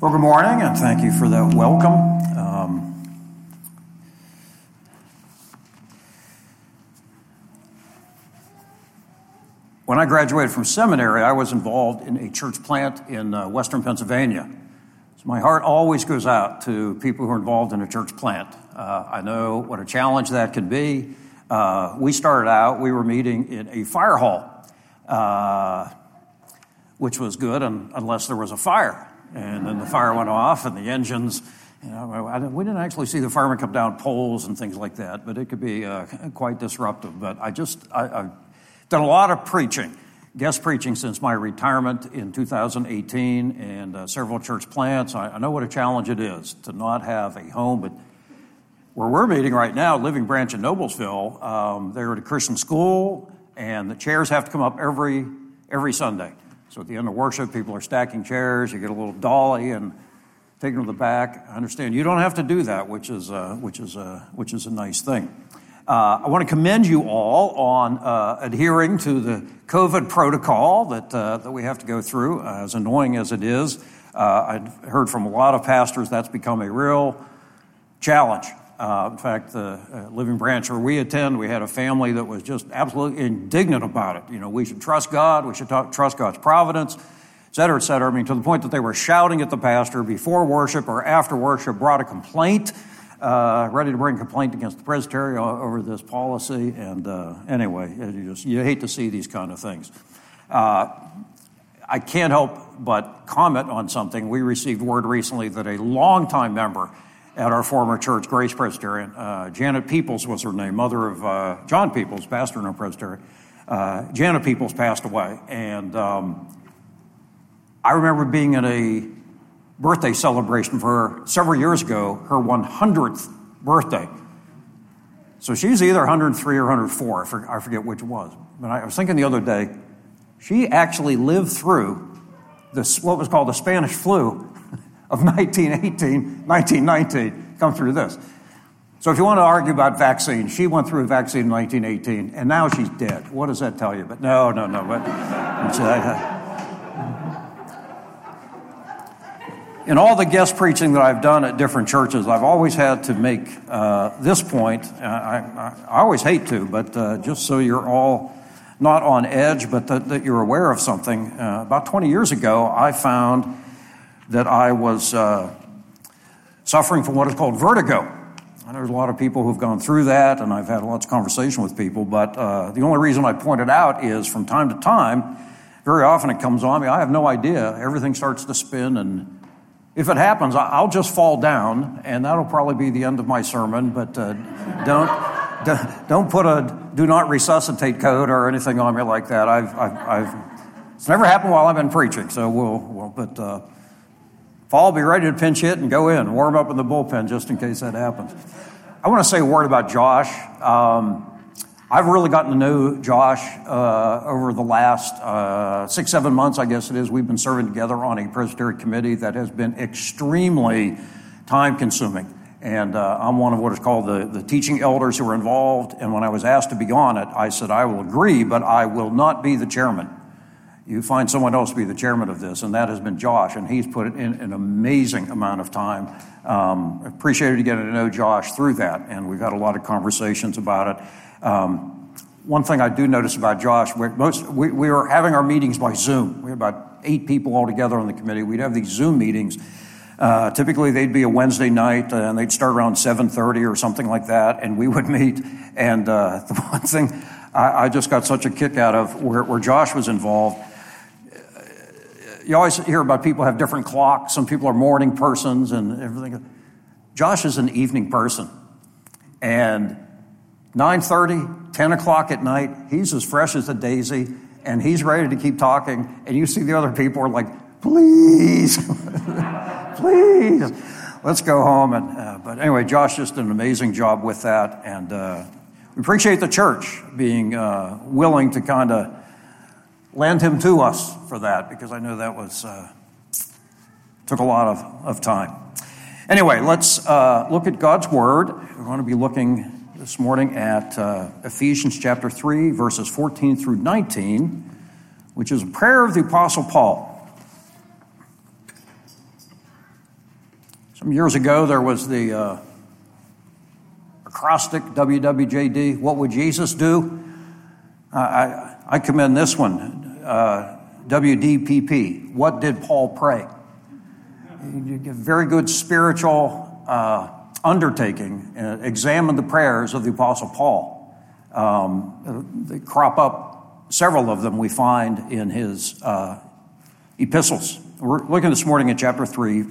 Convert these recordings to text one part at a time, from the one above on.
Well, good morning, and thank you for that welcome. Um, when I graduated from seminary, I was involved in a church plant in uh, western Pennsylvania. So my heart always goes out to people who are involved in a church plant. Uh, I know what a challenge that can be. Uh, we started out, we were meeting in a fire hall, uh, which was good unless there was a fire and then the fire went off, and the engines. You know, we didn't actually see the firemen come down poles and things like that, but it could be uh, quite disruptive. But I just, I, have done a lot of preaching, guest preaching since my retirement in 2018, and uh, several church plants. I, I, know what a challenge it is to not have a home, but where we're meeting right now, Living Branch in Noblesville, um, they're at a Christian school, and the chairs have to come up every every Sunday. So at the end of worship, people are stacking chairs. You get a little dolly and take them to the back. I understand you don't have to do that, which is uh, which is uh, which is a nice thing. Uh, I want to commend you all on uh, adhering to the COVID protocol that uh, that we have to go through, uh, as annoying as it is. I've heard from a lot of pastors that's become a real challenge. Uh, in fact, the uh, Living Branch where we attend, we had a family that was just absolutely indignant about it. You know, we should trust God, we should talk, trust God's providence, et cetera, et cetera. I mean, to the point that they were shouting at the pastor before worship or after worship, brought a complaint, uh, ready to bring complaint against the presbytery over this policy. And uh, anyway, you just you hate to see these kind of things. Uh, I can't help but comment on something. We received word recently that a longtime member at our former church, Grace Presbyterian. Uh, Janet Peoples was her name, mother of uh, John Peoples, pastor in our presbytery. Uh, Janet Peoples passed away, and um, I remember being at a birthday celebration for her several years ago, her 100th birthday. So she's either 103 or 104, I forget which it was. But I was thinking the other day, she actually lived through this, what was called the Spanish flu of 1918, 1919 come through this. So if you want to argue about vaccines, she went through a vaccine in 1918, and now she's dead. What does that tell you? But no, no, no. But, uh, in all the guest preaching that I've done at different churches, I've always had to make uh, this point. Uh, I, I, always hate to, but uh, just so you're all not on edge, but that, that you're aware of something. Uh, about 20 years ago, I found that I was uh, suffering from what is called vertigo. And there's a lot of people who've gone through that, and I've had lots of conversation with people. But uh, the only reason I point it out is from time to time, very often it comes on me. I have no idea. Everything starts to spin, and if it happens, I'll just fall down, and that'll probably be the end of my sermon. But uh, don't don't put a do not resuscitate code or anything on me like that. I've, I've, I've it's never happened while I've been preaching. So we'll, we'll but. Uh, Fall, be ready to pinch hit and go in, warm up in the bullpen just in case that happens. I want to say a word about Josh. Um, I've really gotten to know Josh uh, over the last uh, six, seven months, I guess it is. We've been serving together on a presbytery committee that has been extremely time consuming. And uh, I'm one of what is called the, the teaching elders who are involved. And when I was asked to be on it, I said, I will agree, but I will not be the chairman you find someone else to be the chairman of this, and that has been Josh, and he's put in an amazing amount of time. Um, appreciated getting to know Josh through that, and we've had a lot of conversations about it. Um, one thing I do notice about Josh, most, we, we were having our meetings by Zoom. We had about eight people all together on the committee. We'd have these Zoom meetings. Uh, typically, they'd be a Wednesday night, uh, and they'd start around 7:30 or something like that, and we would meet. And uh, the one thing I, I, just got such a kick out of where, where Josh was involved you always hear about people have different clocks. Some people are morning persons and everything. Josh is an evening person. And 9.30, 10 o'clock at night, he's as fresh as a daisy and he's ready to keep talking. And you see the other people are like, please, please, let's go home. And, uh, but anyway, Josh just did an amazing job with that. And uh, we appreciate the church being uh, willing to kind of lend him to us for that because I know that was uh, took a lot of, of time. Anyway, let's uh, look at God's Word. We're going to be looking this morning at uh, Ephesians chapter 3, verses 14 through 19, which is a prayer of the Apostle Paul. Some years ago, there was the uh, acrostic WWJD, What Would Jesus Do? I, I commend this one, uh, WDPP, What Did Paul Pray? Very good spiritual uh, undertaking. Uh, examine the prayers of the Apostle Paul. Um, they crop up, several of them we find in his uh, epistles. We're looking this morning at chapter 3,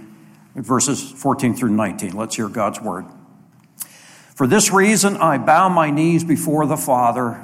verses 14 through 19. Let's hear God's word. For this reason, I bow my knees before the Father,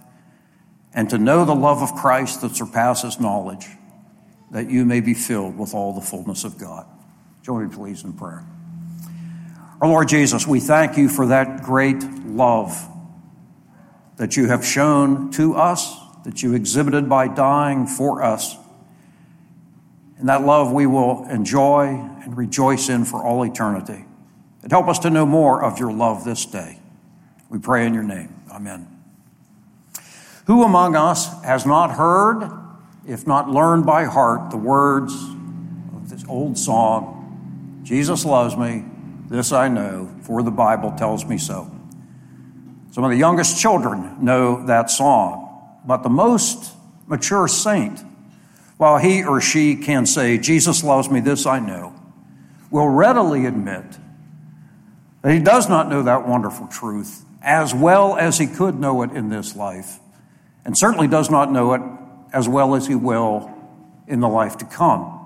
and to know the love of Christ that surpasses knowledge, that you may be filled with all the fullness of God. Join me, please, in prayer. Our Lord Jesus, we thank you for that great love that you have shown to us, that you exhibited by dying for us. And that love we will enjoy and rejoice in for all eternity. And help us to know more of your love this day. We pray in your name. Amen. Who among us has not heard, if not learned by heart, the words of this old song, Jesus loves me, this I know, for the Bible tells me so. Some of the youngest children know that song, but the most mature saint while he or she can say, Jesus loves me, this I know, will readily admit that he does not know that wonderful truth as well as he could know it in this life, and certainly does not know it as well as he will in the life to come.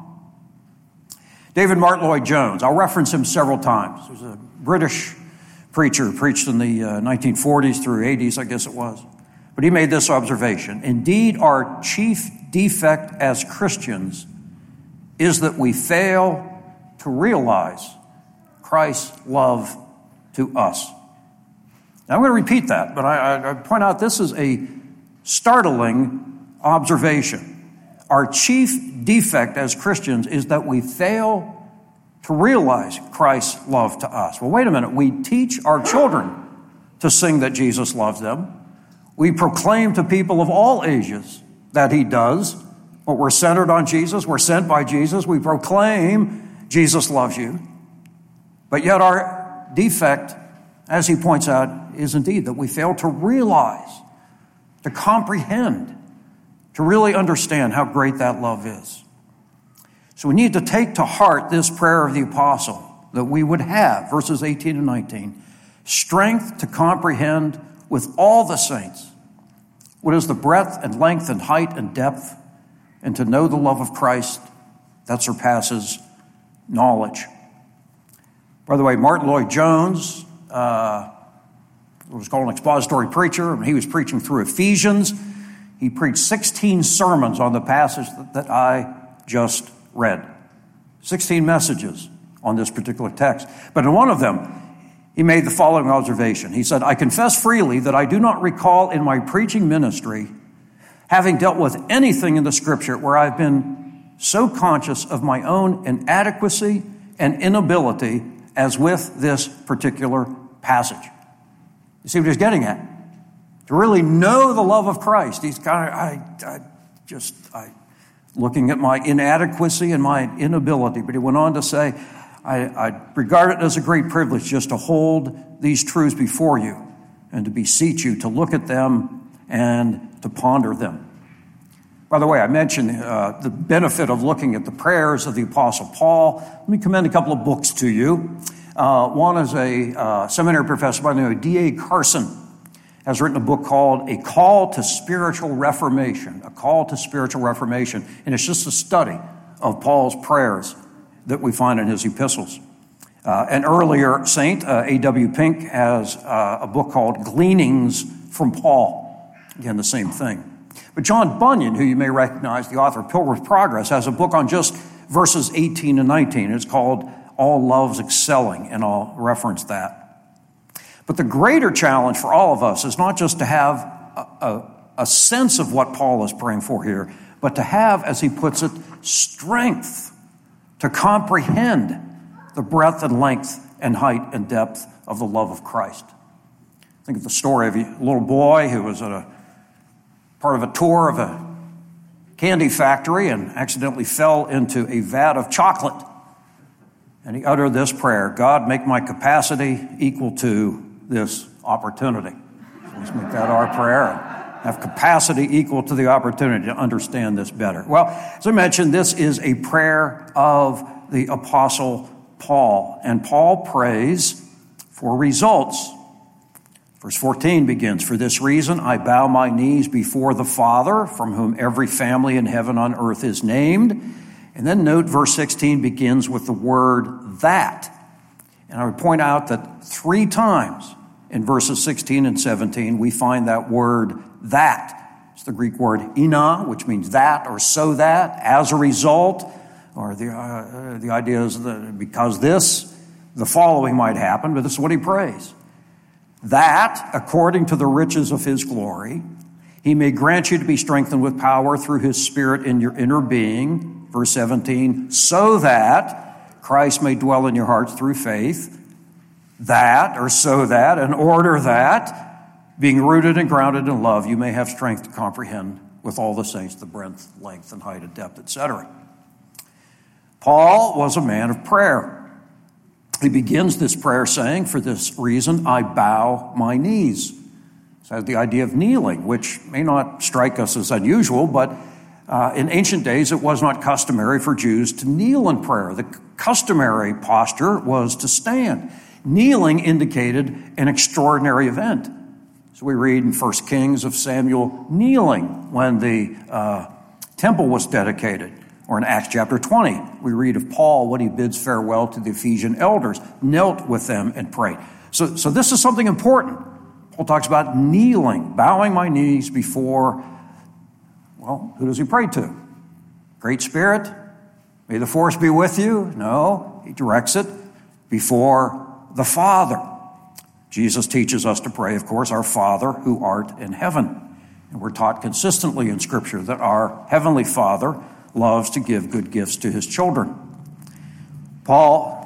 David Martyn Lloyd Jones, I'll reference him several times. He was a British preacher preached in the uh, 1940s through 80s, I guess it was. But he made this observation Indeed, our chief defect as Christians is that we fail to realize Christ's love to us. Now, I'm going to repeat that, but I, I, point out this is a startling observation. Our chief defect as Christians is that we fail to realize Christ's love to us. Well, wait a minute. We teach our children to sing that Jesus loves them. We proclaim to people of all ages that He does. But we're centered on Jesus. We're sent by Jesus. We proclaim Jesus loves you. But yet, our defect, as he points out, is indeed that we fail to realize, to comprehend, to really understand how great that love is. So we need to take to heart this prayer of the apostle that we would have, verses 18 and 19, strength to comprehend with all the saints what is the breadth and length and height and depth, and to know the love of Christ that surpasses knowledge. By the way, Martyn Lloyd Jones uh, was called an expository preacher, and he was preaching through Ephesians. He preached 16 sermons on the passage that, that I just read. 16 messages on this particular text. But in one of them, he made the following observation. He said, I confess freely that I do not recall in my preaching ministry having dealt with anything in the scripture where I've been so conscious of my own inadequacy and inability as with this particular passage. You see what he's getting at? To really know the love of Christ, he's kind of, I, I just, I, looking at my inadequacy and my inability. But he went on to say, I, I regard it as a great privilege just to hold these truths before you and to beseech you to look at them and to ponder them. By the way, I mentioned uh, the benefit of looking at the prayers of the Apostle Paul. Let me commend a couple of books to you. Uh, one is a uh, seminary professor by the name of D.A. Carson, has written a book called A Call to Spiritual Reformation. A Call to Spiritual Reformation. And it's just a study of Paul's prayers that we find in his epistles. Uh, an earlier saint, uh, A.W. Pink, has uh, a book called Gleanings from Paul. Again, the same thing. But John Bunyan, who you may recognize, the author of Pilgrim's Progress, has a book on just verses 18 and 19. It's called all loves excelling, and I'll reference that. But the greater challenge for all of us is not just to have a, a, a sense of what Paul is praying for here, but to have, as he puts it, strength to comprehend the breadth and length and height and depth of the love of Christ. Think of the story of a little boy who was at a part of a tour of a candy factory and accidentally fell into a vat of chocolate. And he uttered this prayer God, make my capacity equal to this opportunity. So let's make that our prayer have capacity equal to the opportunity to understand this better. Well, as I mentioned, this is a prayer of the Apostle Paul, and Paul prays for results. Verse 14 begins For this reason I bow my knees before the Father, from whom every family in heaven on earth is named. And then note verse 16 begins with the word that. And I would point out that three times in verses 16 and 17 we find that word that. It's the Greek word ina, which means that or so that, as a result, or the, uh, the idea is that because this, the following might happen, but this is what he prays that, according to the riches of his glory, he may grant you to be strengthened with power through his spirit in your inner being. Verse 17, so that Christ may dwell in your hearts through faith. That, or so that, in order that, being rooted and grounded in love, you may have strength to comprehend with all the saints the breadth, length, and height and depth, etc. Paul was a man of prayer. He begins this prayer saying, For this reason I bow my knees. So the idea of kneeling, which may not strike us as unusual, but uh, in ancient days it was not customary for Jews to kneel in prayer. The customary posture was to stand. Kneeling indicated an extraordinary event. So we read in 1 Kings of Samuel kneeling when the uh, temple was dedicated. Or in Acts chapter 20, we read of Paul when he bids farewell to the Ephesian elders, knelt with them and prayed. So, so this is something important. Paul talks about kneeling, bowing my knees before, well, who does he pray to? Great Spirit? May the force be with you? No, he directs it before the Father. Jesus teaches us to pray, of course, our Father who art in heaven. And we're taught consistently in Scripture that our Heavenly Father loves to give good gifts to his children. Paul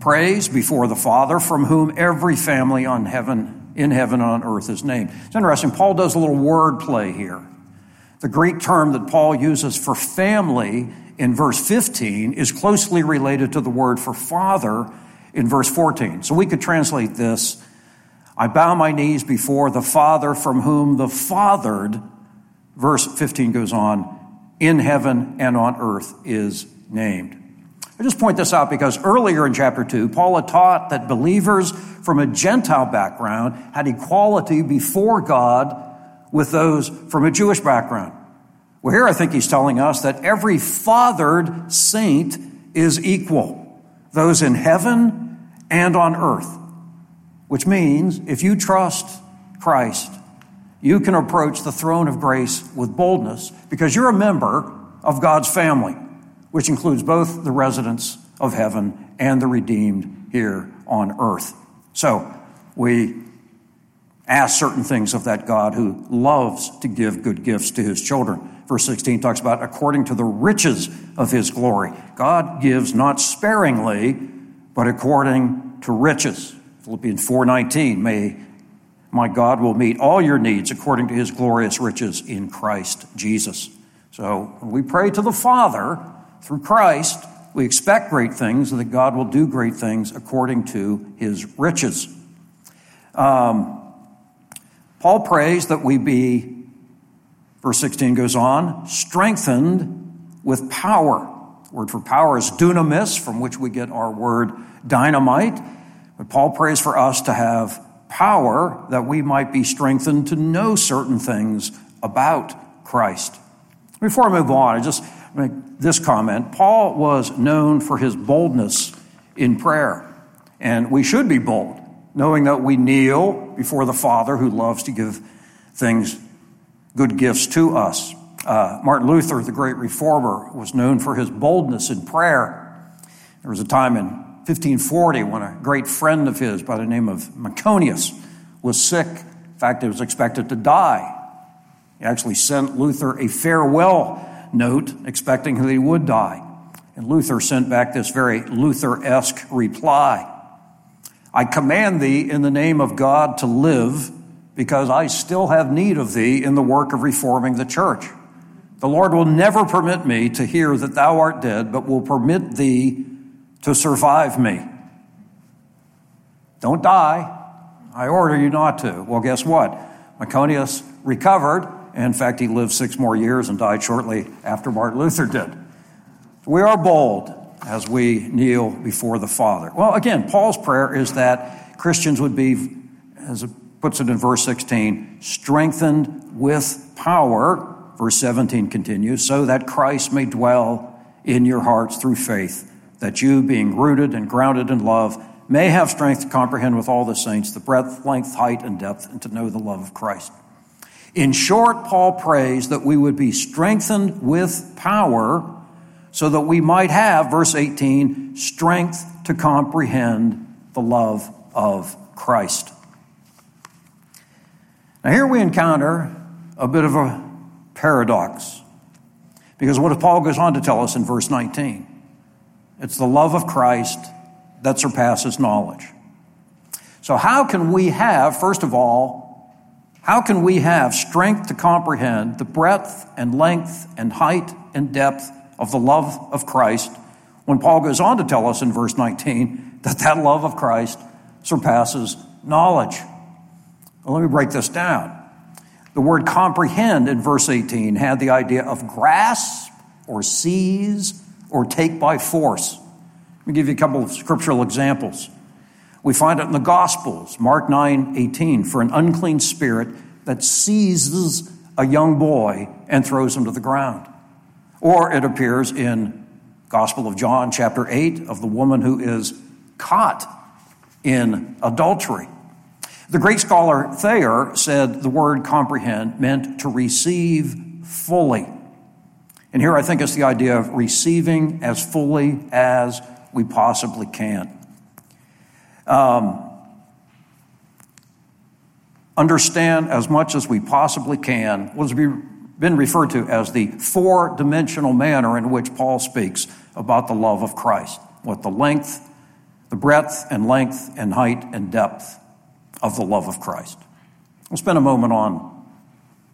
prays before the Father, from whom every family on heaven, in heaven and on earth is named. It's interesting. Paul does a little word play here. The Greek term that Paul uses for family in verse 15 is closely related to the word for father in verse 14. So we could translate this I bow my knees before the Father from whom the fathered, verse 15 goes on, in heaven and on earth is named. I just point this out because earlier in chapter 2, Paul had taught that believers from a Gentile background had equality before God with those from a Jewish background. Well, here I think he's telling us that every fathered saint is equal, those in heaven and on earth, which means if you trust Christ, you can approach the throne of grace with boldness because you're a member of God's family, which includes both the residents of heaven and the redeemed here on earth. So we ask certain things of that God who loves to give good gifts to his children. Verse 16 talks about according to the riches of his glory. God gives not sparingly, but according to riches. Philippians 4:19 may my God will meet all your needs according to his glorious riches in Christ Jesus. So we pray to the Father through Christ, we expect great things and that God will do great things according to his riches. Um, Paul prays that we be, verse 16 goes on, strengthened with power. The word for power is dunamis, from which we get our word dynamite. But Paul prays for us to have power that we might be strengthened to know certain things about Christ. Before I move on, I just make this comment. Paul was known for his boldness in prayer, and we should be bold, knowing that we kneel before the Father who loves to give things, good gifts to us. Uh, Martin Luther, the great reformer, was known for his boldness in prayer. There was a time in 1540 when a great friend of his by the name of Myconius was sick. In fact, he was expected to die. He actually sent Luther a farewell note expecting that he would die. And Luther sent back this very Luther esque reply I command thee in the name of God to live, because I still have need of thee in the work of reforming the church. The Lord will never permit me to hear that thou art dead, but will permit thee to survive me. Don't die. I order you not to. Well, guess what? Myconius recovered. In fact, he lived six more years and died shortly after Martin Luther did. We are bold as we kneel before the Father. Well, again, Paul's prayer is that Christians would be, as it puts it in verse 16, strengthened with power. Verse 17 continues, so that Christ may dwell in your hearts through faith, that you, being rooted and grounded in love, may have strength to comprehend with all the saints the breadth, length, height, and depth, and to know the love of Christ. In short, Paul prays that we would be strengthened with power so that we might have, verse 18, strength to comprehend the love of Christ. Now, here we encounter a bit of a paradox. Because what Paul goes on to tell us in verse 19? It's the love of Christ that surpasses knowledge. So, how can we have, first of all, how can we have strength to comprehend the breadth and length and height and depth of the love of Christ when Paul goes on to tell us in verse 19 that that love of Christ surpasses knowledge. Well, let me break this down. The word comprehend in verse 18 had the idea of grasp or seize or take by force. Let me give you a couple of scriptural examples. We find it in the Gospels, Mark 9 18, for an unclean spirit that seizes a young boy and throws him to the ground. Or it appears in Gospel of John chapter 8 of the woman who is caught in adultery. The great scholar Thayer said the word comprehend meant to receive fully. And here I think it's the idea of receiving as fully as we possibly can. Um, understand as much as we possibly can was been referred to as the four dimensional manner in which Paul speaks about the love of Christ. What the length, the breadth and length and height and depth of the love of Christ. We'll spend a moment on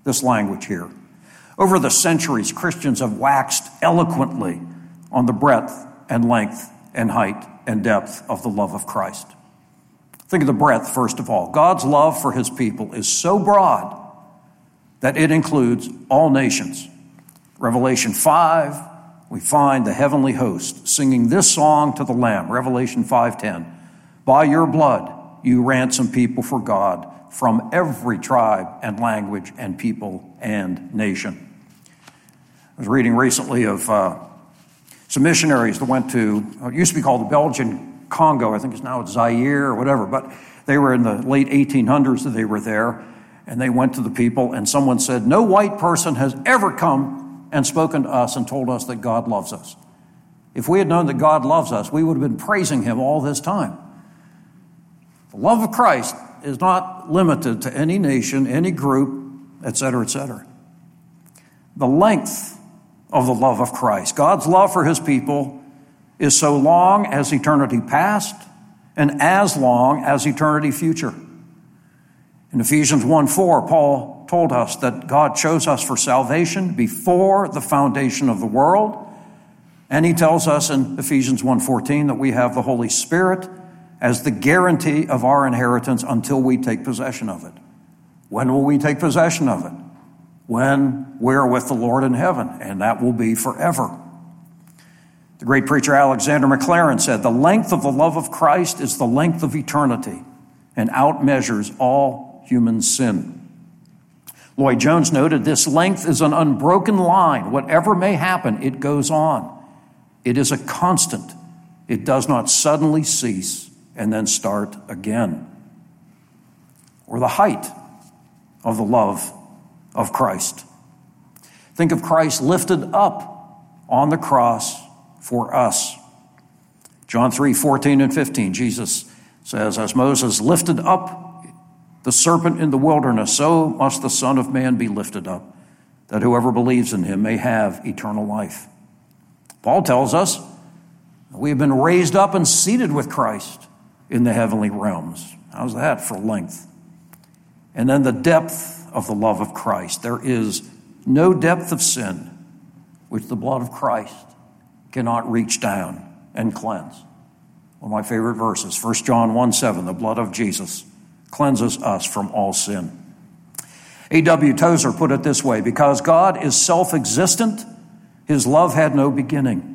this language here. Over the centuries, Christians have waxed eloquently on the breadth and length and height and depth of the love of Christ. Think of the breadth, first of all. God's love for his people is so broad that it includes all nations. Revelation 5, we find the heavenly host singing this song to the Lamb, Revelation 5:10. By your blood you ransom people for God from every tribe and language and people and nation. I was reading recently of uh, some missionaries that went to, it used to be called the Belgian Congo, I think it's now Zaire or whatever, but they were in the late 1800s that they were there and they went to the people, and someone said, No white person has ever come and spoken to us and told us that God loves us. If we had known that God loves us, we would have been praising Him all this time. The love of Christ is not limited to any nation, any group, etc., etc. The length of the love of Christ, God's love for His people, is so long as eternity past and as long as eternity future. In Ephesians 1 4, Paul told us that God chose us for salvation before the foundation of the world. And he tells us in Ephesians 1:14 that we have the Holy Spirit as the guarantee of our inheritance until we take possession of it. When will we take possession of it? When we're with the Lord in heaven, and that will be forever. The great preacher Alexander Maclaren said, The length of the love of Christ is the length of eternity and outmeasures all human sin. Lloyd Jones noted this length is an unbroken line. Whatever may happen, it goes on. It is a constant. It does not suddenly cease and then start again. Or the height of the love of Christ. Think of Christ lifted up on the cross for us. John 3 14 and 15, Jesus says, As Moses lifted up the serpent in the wilderness, so must the Son of Man be lifted up, that whoever believes in him may have eternal life. Paul tells us we have been raised up and seated with Christ in the heavenly realms. How's that for length? And then the depth of the love of Christ. There is no depth of sin which the blood of Christ cannot reach down and cleanse. One of my favorite verses, 1 John 1 7, the blood of Jesus cleanses us from all sin. A.W. Tozer put it this way because God is self existent, his love had no beginning.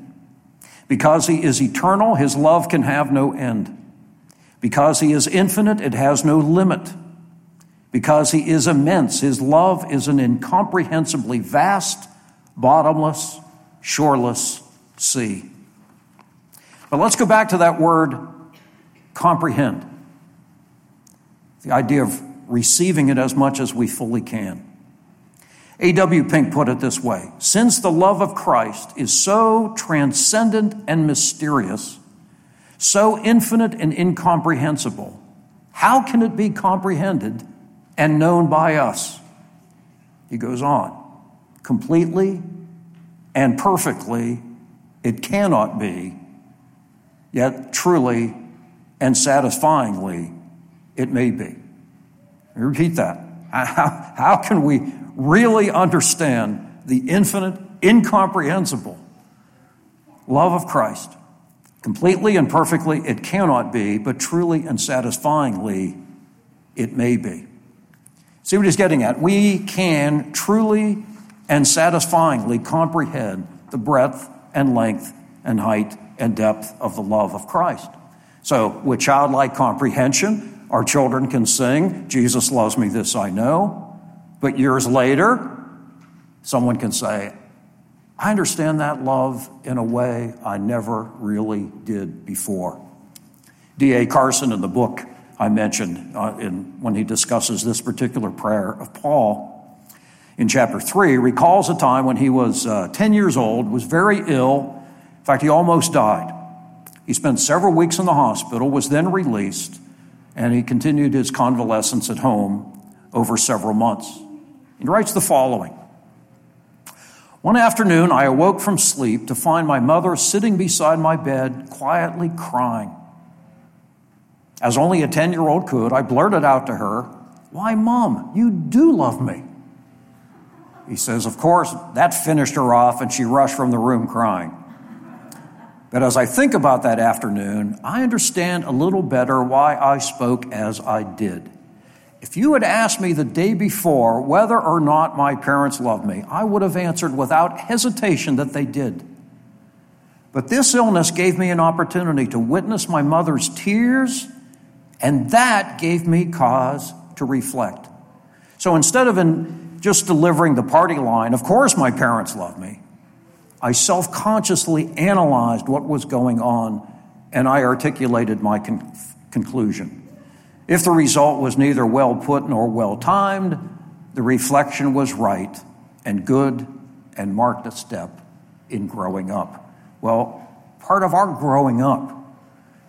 Because he is eternal, his love can have no end. Because he is infinite, it has no limit. Because he is immense, his love is an incomprehensibly vast, bottomless, shoreless sea. But let's go back to that word comprehend. The idea of receiving it as much as we fully can. A.W. Pink put it this way Since the love of Christ is so transcendent and mysterious, so infinite and incomprehensible, how can it be comprehended and known by us? He goes on completely and perfectly, it cannot be, yet truly and satisfyingly, it may be. repeat that. How, how can we really understand the infinite, incomprehensible love of Christ? Completely and perfectly, it cannot be, but truly and satisfyingly, it may be. See what he's getting at? We can truly and satisfyingly comprehend the breadth and length and height and depth of the love of Christ. So, with childlike comprehension, our children can sing, Jesus loves me, this I know. But years later, someone can say, I understand that love in a way I never really did before. D.A. Carson, in the book I mentioned uh, in, when he discusses this particular prayer of Paul, in chapter 3 recalls a time when he was uh, 10 years old, was very ill. In fact, he almost died. He spent several weeks in the hospital, was then released, and he continued his convalescence at home over several months. He writes the following One afternoon, I awoke from sleep to find my mother sitting beside my bed, quietly crying. As only a 10 year old could, I blurted out to her, Why, Mom, you do love me. He says, Of course, that finished her off, and she rushed from the room crying. But as I think about that afternoon, I understand a little better why I spoke as I did. If you had asked me the day before whether or not my parents loved me, I would have answered without hesitation that they did. But this illness gave me an opportunity to witness my mother's tears, and that gave me cause to reflect. So instead of in just delivering the party line, of course my parents love me. I self consciously analyzed what was going on and I articulated my con- conclusion. If the result was neither well put nor well timed, the reflection was right and good and marked a step in growing up. Well, part of our growing up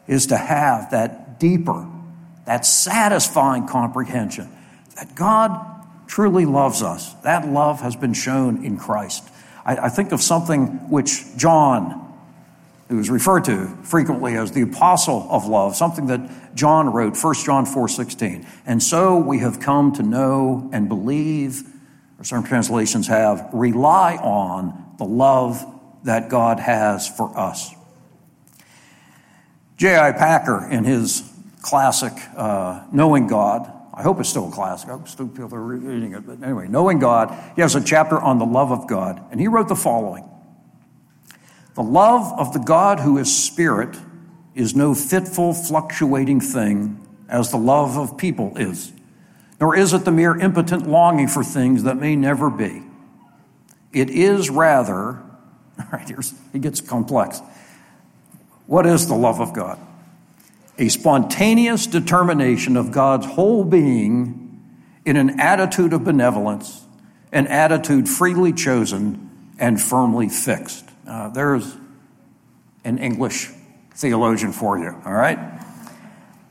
is to have that deeper, that satisfying comprehension that God truly loves us. That love has been shown in Christ. I, I think of something which John, who is referred to frequently as the apostle of love, something that John wrote, 1 John 4 16. And so we have come to know and believe, or some translations have, rely on the love that God has for us. J.I. Packer, in his classic uh, Knowing God, I hope it's still a classic. I hope still people are reading it. But anyway, Knowing God, he has a chapter on the love of God. And he wrote the following The love of the God who is spirit is no fitful, fluctuating thing as the love of people is, nor is it the mere impotent longing for things that may never be. It is rather, all right, here's, he gets complex. What is the love of God? A spontaneous determination of God's whole being in an attitude of benevolence, an attitude freely chosen and firmly fixed. Uh, there's an English theologian for you, all right?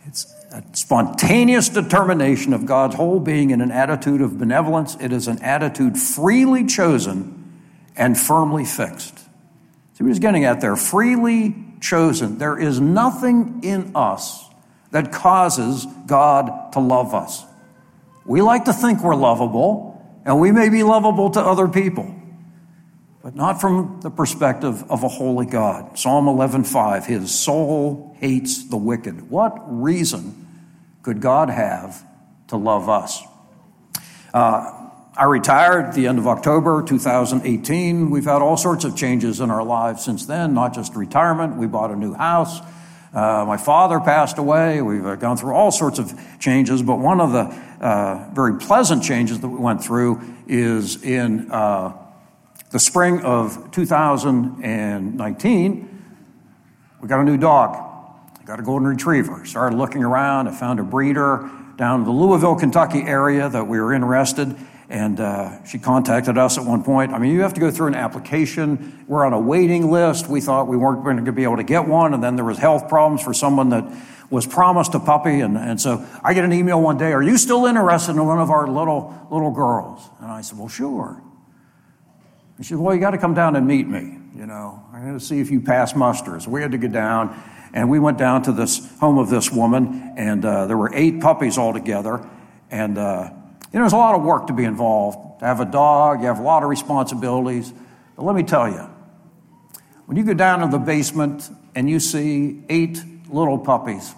It's a spontaneous determination of God's whole being in an attitude of benevolence. It is an attitude freely chosen and firmly fixed. See what he's getting at there? Freely chosen. There is nothing in us that causes God to love us. We like to think we're lovable, and we may be lovable to other people, but not from the perspective of a holy God. Psalm 11:5, his soul hates the wicked. What reason could God have to love us? Uh, I retired at the end of October 2018. We've had all sorts of changes in our lives since then, not just retirement. We bought a new house. Uh, my father passed away. We've uh, gone through all sorts of changes, but one of the uh, very pleasant changes that we went through is in uh, the spring of 2019. We got a new dog. I got a golden retriever. Started looking around. I found a breeder down in the Louisville, Kentucky area that we were interested and uh, she contacted us at one point. I mean, you have to go through an application. We're on a waiting list. We thought we weren't going to be able to get one, and then there was health problems for someone that was promised a puppy. And, and so I get an email one day, are you still interested in one of our little, little girls? And I said, well, sure. And she said, well, you got to come down and meet me. You know, I'm going to see if you pass muster. So we had to get down, and we went down to this home of this woman, and uh, there were eight puppies altogether. And uh, you know, there's a lot of work to be involved. To have a dog, you have a lot of responsibilities. But let me tell you, when you go down to the basement and you see eight little puppies,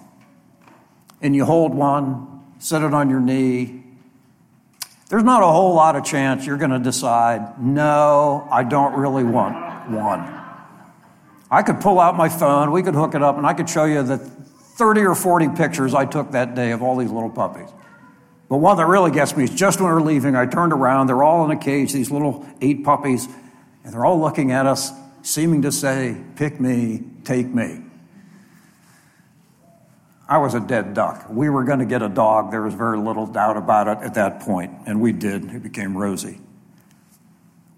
and you hold one, set it on your knee, there's not a whole lot of chance you're going to decide, no, I don't really want one. I could pull out my phone, we could hook it up, and I could show you the 30 or 40 pictures I took that day of all these little puppies. But one that really gets me is just when we're leaving, I turned around. They're all in a cage, these little eight puppies, and they're all looking at us, seeming to say, Pick me, take me. I was a dead duck. We were going to get a dog. There was very little doubt about it at that point, and we did. It became Rosie.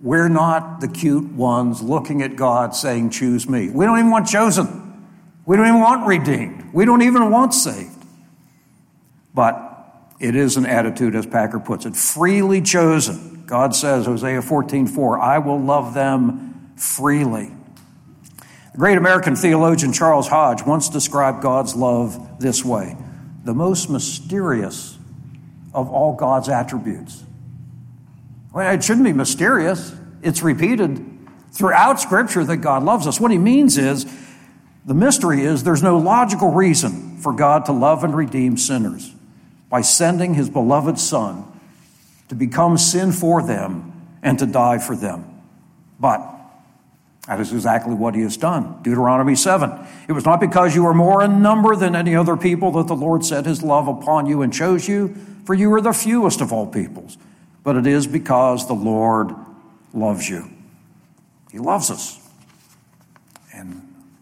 We're not the cute ones looking at God saying, Choose me. We don't even want chosen. We don't even want redeemed. We don't even want saved. But it is an attitude, as Packer puts it, freely chosen. God says, Hosea 14, 4, I will love them freely. The great American theologian Charles Hodge once described God's love this way the most mysterious of all God's attributes. Well, it shouldn't be mysterious, it's repeated throughout Scripture that God loves us. What he means is the mystery is there's no logical reason for God to love and redeem sinners by sending his beloved Son to become sin for them and to die for them. But that is exactly what he has done. Deuteronomy 7. It was not because you were more in number than any other people that the Lord set his love upon you and chose you, for you were the fewest of all peoples, but it is because the Lord loves you. He loves us. And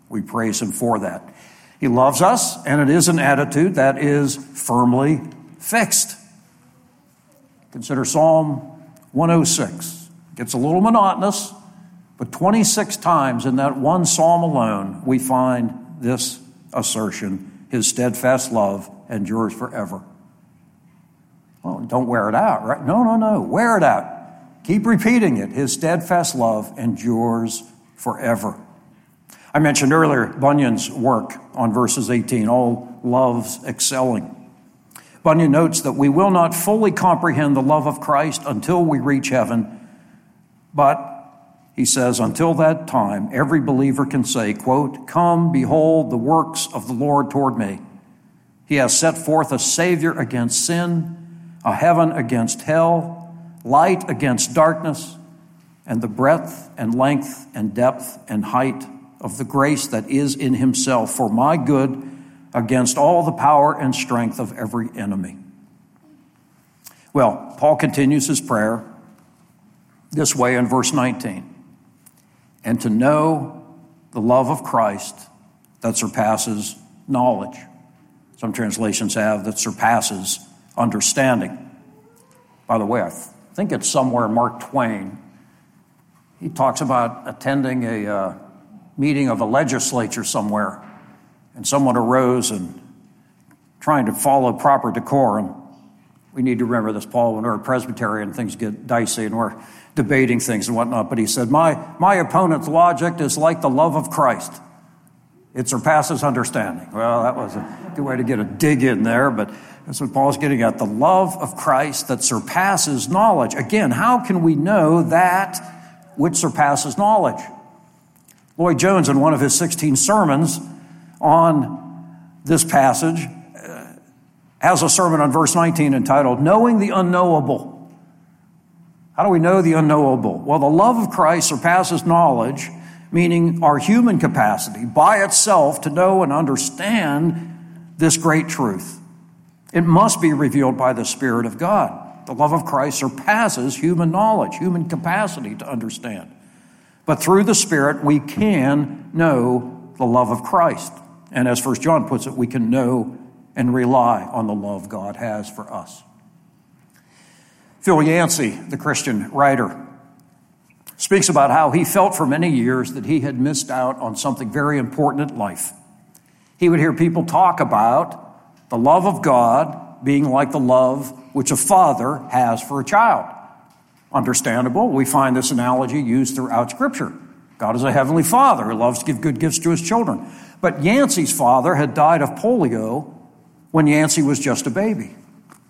we praise him for that. He loves us, and it is an attitude that is firmly fixed. Consider Psalm 106. It gets a little monotonous, but 26 times in that one psalm alone, we find this assertion His steadfast love endures forever. Well, don't wear it out, right? No, no, no. Wear it out. Keep repeating it. His steadfast love endures forever. I mentioned earlier Bunyan's work on verses 18, all loves excelling. Bunyan notes that we will not fully comprehend the love of Christ until we reach heaven, but he says, until that time, every believer can say, quote, Come, behold the works of the Lord toward me. He has set forth a Savior against sin, a heaven against hell, light against darkness, and the breadth and length and depth and height of the grace that is in Himself for my good against all the power and strength of every enemy. Well, Paul continues his prayer this way in verse 19 and to know the love of Christ that surpasses knowledge. Some translations have that surpasses understanding. By the way, I think it's somewhere Mark Twain. He talks about attending a uh, meeting of a legislature somewhere and someone arose and trying to follow proper decorum. We need to remember this, Paul, when we're a Presbyterian, things get dicey and we're debating things and whatnot. But he said, My, my opponent's logic is like the love of Christ. It surpasses understanding. Well, that was a good way to get a dig in there, but that's what Paul's getting at. The love of Christ that surpasses knowledge. Again, how can we know that which surpasses knowledge? Lloyd Jones, in one of his 16 sermons on this passage, uh, has a sermon on verse 19 entitled, Knowing the Unknowable. How do we know the unknowable? Well, the love of Christ surpasses knowledge, meaning our human capacity by itself to know and understand this great truth. It must be revealed by the Spirit of God. The love of Christ surpasses human knowledge, human capacity to understand. But through the Spirit, we can know the love of Christ. And as First John puts it, we can know and rely on the love God has for us. Phil Yancey, the Christian writer, speaks about how he felt for many years that he had missed out on something very important in life. He would hear people talk about the love of God being like the love which a father has for a child. Understandable. We find this analogy used throughout Scripture. God is a heavenly father who loves to give good gifts to his children. But Yancey's father had died of polio when Yancey was just a baby.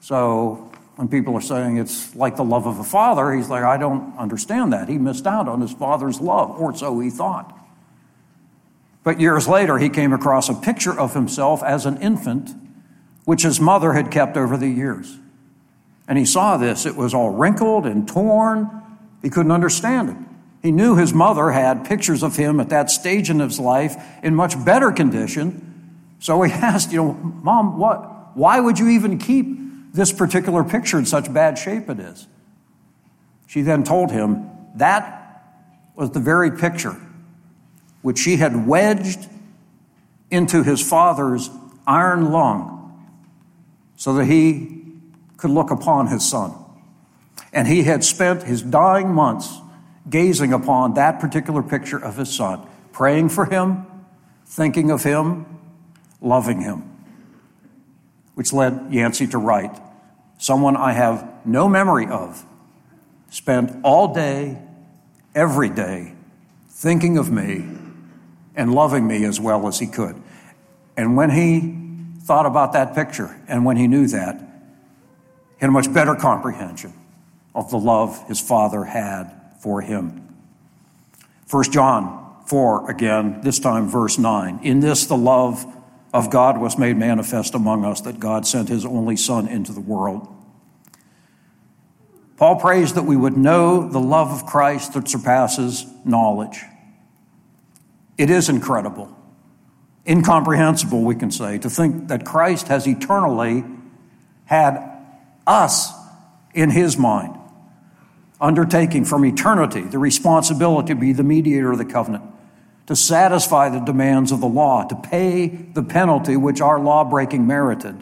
So when people are saying it's like the love of a father, he's like, I don't understand that. He missed out on his father's love, or so he thought. But years later, he came across a picture of himself as an infant, which his mother had kept over the years. And he saw this. It was all wrinkled and torn. He couldn't understand it. He knew his mother had pictures of him at that stage in his life in much better condition. So he asked, you know, Mom, what, why would you even keep this particular picture in such bad shape it is. She then told him that was the very picture which she had wedged into his father's iron lung so that he could look upon his son. And he had spent his dying months gazing upon that particular picture of his son, praying for him, thinking of him, loving him which led Yancey to write Someone I have no memory of spent all day, every day, thinking of me and loving me as well as he could. And when he thought about that picture and when he knew that, he had a much better comprehension of the love his father had for him. 1 John 4, again, this time verse 9. In this, the love of God was made manifest among us, that God sent his only Son into the world. Paul prays that we would know the love of Christ that surpasses knowledge. It is incredible, incomprehensible, we can say, to think that Christ has eternally had us in his mind, undertaking from eternity the responsibility to be the mediator of the covenant to satisfy the demands of the law, to pay the penalty which our law breaking merited,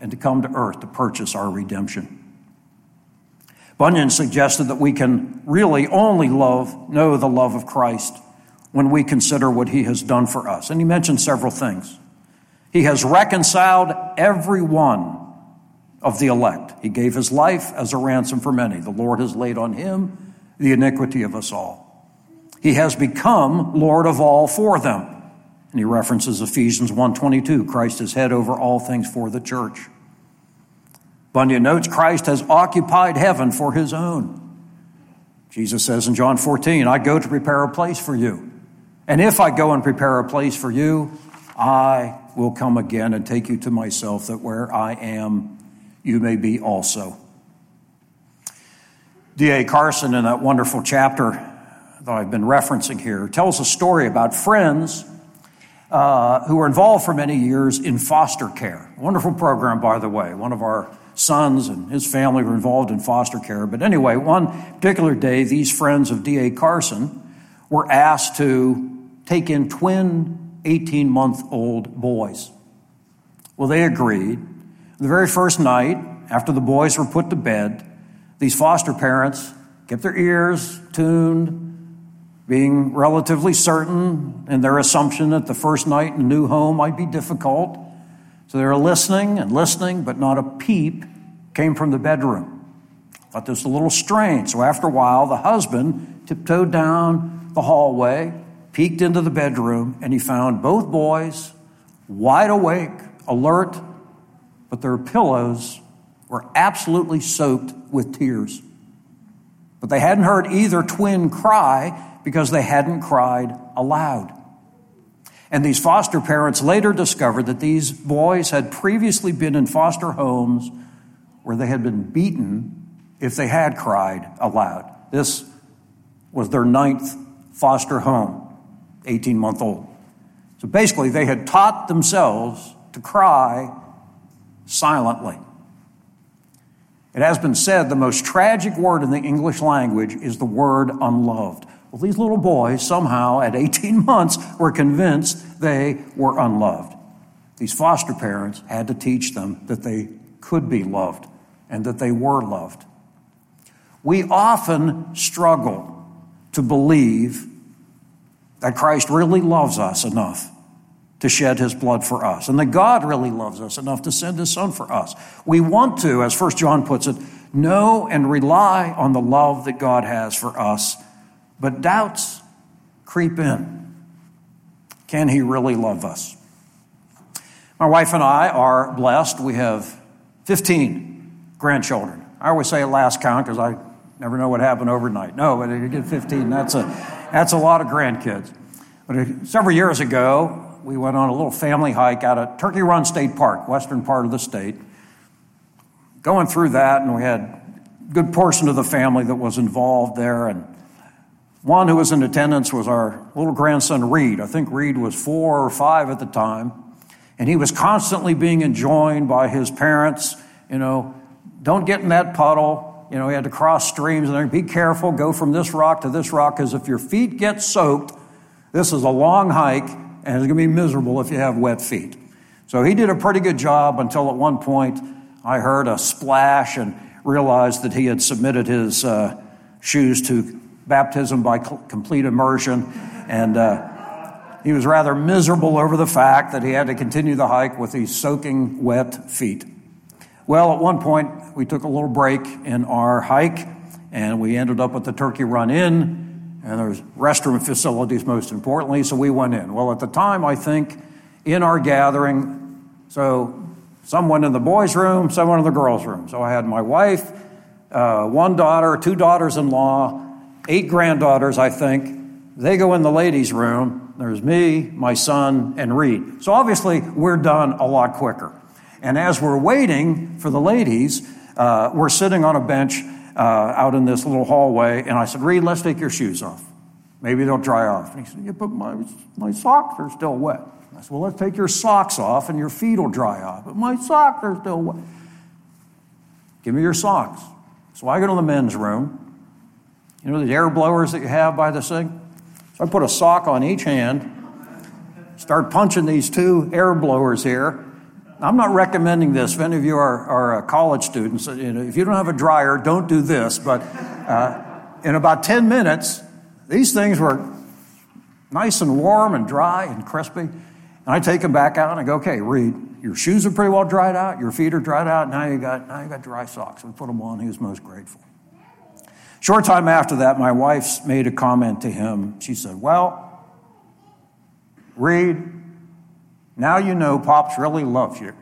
and to come to earth to purchase our redemption. Bunyan suggested that we can really only love, know the love of Christ when we consider what he has done for us. And he mentioned several things. He has reconciled every one of the elect. He gave his life as a ransom for many. The Lord has laid on him the iniquity of us all. He has become Lord of all for them. And he references Ephesians 1:22, Christ is head over all things for the church. Bunyan notes Christ has occupied heaven for his own. Jesus says in John 14, I go to prepare a place for you. And if I go and prepare a place for you, I will come again and take you to myself, that where I am, you may be also. D.A. Carson, in that wonderful chapter that I've been referencing here tells a story about friends uh, who were involved for many years in foster care. Wonderful program, by the way. One of our sons and his family were involved in foster care. But anyway, one particular day, these friends of D.A. Carson were asked to take in twin 18 month old boys. Well, they agreed. The very first night, after the boys were put to bed, these foster parents kept their ears tuned being relatively certain in their assumption that the first night in a new home might be difficult. So they were listening and listening, but not a peep came from the bedroom. Thought this was a little strange. So after a while, the husband tiptoed down the hallway, peeked into the bedroom, and he found both boys wide awake, alert, but their pillows were absolutely soaked with tears. But they hadn't heard either twin cry because they hadn't cried aloud. And these foster parents later discovered that these boys had previously been in foster homes where they had been beaten if they had cried aloud. This was their ninth foster home, 18 month old. So basically, they had taught themselves to cry silently. It has been said the most tragic word in the English language is the word unloved. Well, these little boys somehow at 18 months were convinced they were unloved. These foster parents had to teach them that they could be loved and that they were loved. We often struggle to believe that Christ really loves us enough to shed his blood for us and that God really loves us enough to send his son for us. We want to, as 1 John puts it, know and rely on the love that God has for us, but doubts creep in. Can he really love us? My wife and I are blessed. We have 15 grandchildren. I always say last count because I Never know what happened overnight. No, but if you get 15, that's a, that's a lot of grandkids. But several years ago, we went on a little family hike out at Turkey Run State Park, western part of the state. Going through that, and we had a good portion of the family that was involved there. And one who was in attendance was our little grandson, Reed. I think Reed was four or five at the time. And he was constantly being enjoined by his parents, you know, don't get in that puddle, you know, he had to cross streams and be careful, go from this rock to this rock, because if your feet get soaked, this is a long hike and it's going to be miserable if you have wet feet. So he did a pretty good job until at one point I heard a splash and realized that he had submitted his uh, shoes to baptism by complete immersion. And uh, he was rather miserable over the fact that he had to continue the hike with these soaking wet feet. Well, at one point, we took a little break in our hike and we ended up at the Turkey Run Inn, and there's restroom facilities most importantly, so we went in. Well, at the time, I think in our gathering, so someone in the boys' room, someone in the girls' room. So I had my wife, uh, one daughter, two daughters in law, eight granddaughters, I think. They go in the ladies' room. There's me, my son, and Reed. So obviously, we're done a lot quicker. And as we're waiting for the ladies, uh, we're sitting on a bench uh, out in this little hallway. And I said, Reed, let's take your shoes off. Maybe they'll dry off. And he said, Yeah, but my, my socks are still wet. I said, Well, let's take your socks off and your feet will dry off. But my socks are still wet. Give me your socks. So I go to the men's room. You know the air blowers that you have by the sink? So I put a sock on each hand, start punching these two air blowers here. I'm not recommending this. If any of you are, are uh, college students, you know, if you don't have a dryer, don't do this. But uh, in about 10 minutes, these things were nice and warm and dry and crispy. And I take them back out and I go, okay, Reed, your shoes are pretty well dried out, your feet are dried out, now you got, now you got dry socks. We put them on. He was most grateful. Short time after that, my wife made a comment to him. She said, Well, Reed, now you know Pops really loves you.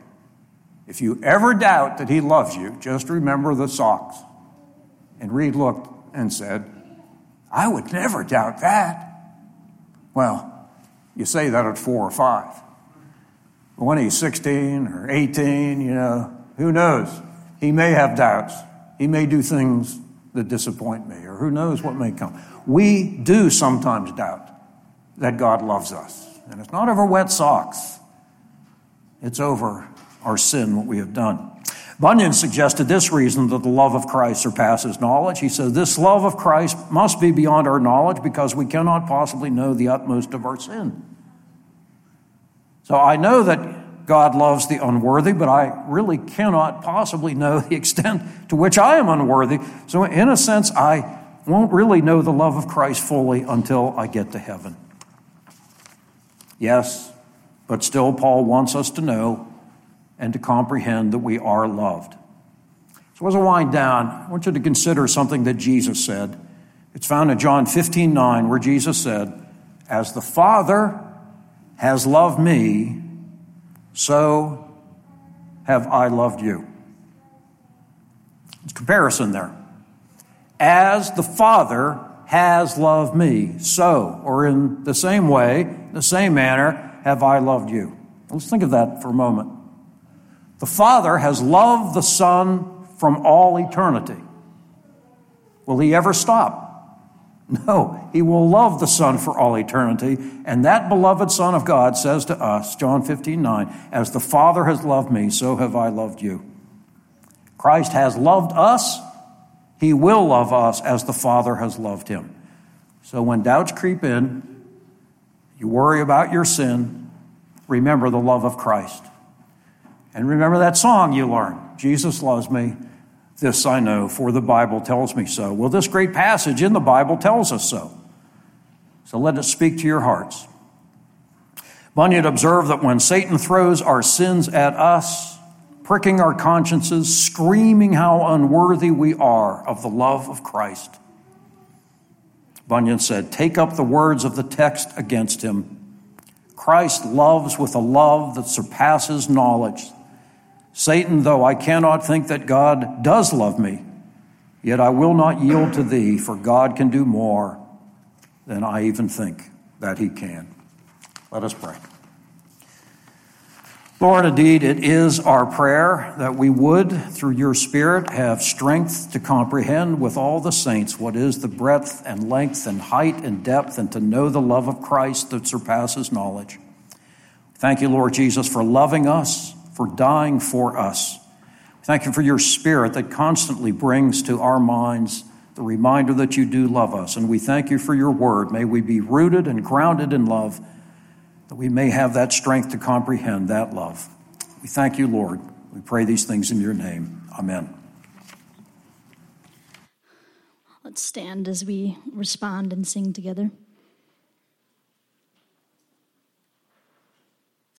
If you ever doubt that he loves you, just remember the socks. And Reed looked and said, I would never doubt that. Well, you say that at four or five. But when he's 16 or 18, you know, who knows? He may have doubts. He may do things that disappoint me, or who knows what may come. We do sometimes doubt that God loves us. And it's not over wet socks. It's over our sin, what we have done. Bunyan suggested this reason that the love of Christ surpasses knowledge. He said, This love of Christ must be beyond our knowledge because we cannot possibly know the utmost of our sin. So I know that God loves the unworthy, but I really cannot possibly know the extent to which I am unworthy. So, in a sense, I won't really know the love of Christ fully until I get to heaven. Yes, but still, Paul wants us to know and to comprehend that we are loved. So, as I wind down, I want you to consider something that Jesus said. It's found in John 15 9, where Jesus said, As the Father has loved me, so have I loved you. There's comparison there. As the Father has loved me, so, or in the same way, the same manner, have I loved you. Let's think of that for a moment. The Father has loved the Son from all eternity. Will he ever stop? No, he will love the Son for all eternity. And that beloved Son of God says to us, John 15, 9, as the Father has loved me, so have I loved you. Christ has loved us. He will love us as the Father has loved him. So when doubts creep in, you worry about your sin, remember the love of Christ. And remember that song you learned Jesus loves me. This I know, for the Bible tells me so. Well, this great passage in the Bible tells us so. So let it speak to your hearts. Bunyan observed that when Satan throws our sins at us, pricking our consciences, screaming how unworthy we are of the love of Christ, Bunyan said, Take up the words of the text against him. Christ loves with a love that surpasses knowledge. Satan, though I cannot think that God does love me, yet I will not yield to thee, for God can do more than I even think that he can. Let us pray. Lord, indeed, it is our prayer that we would, through your Spirit, have strength to comprehend with all the saints what is the breadth and length and height and depth, and to know the love of Christ that surpasses knowledge. Thank you, Lord Jesus, for loving us, for dying for us. Thank you for your Spirit that constantly brings to our minds the reminder that you do love us. And we thank you for your word. May we be rooted and grounded in love that we may have that strength to comprehend that love. We thank you, Lord. We pray these things in your name. Amen. Let's stand as we respond and sing together.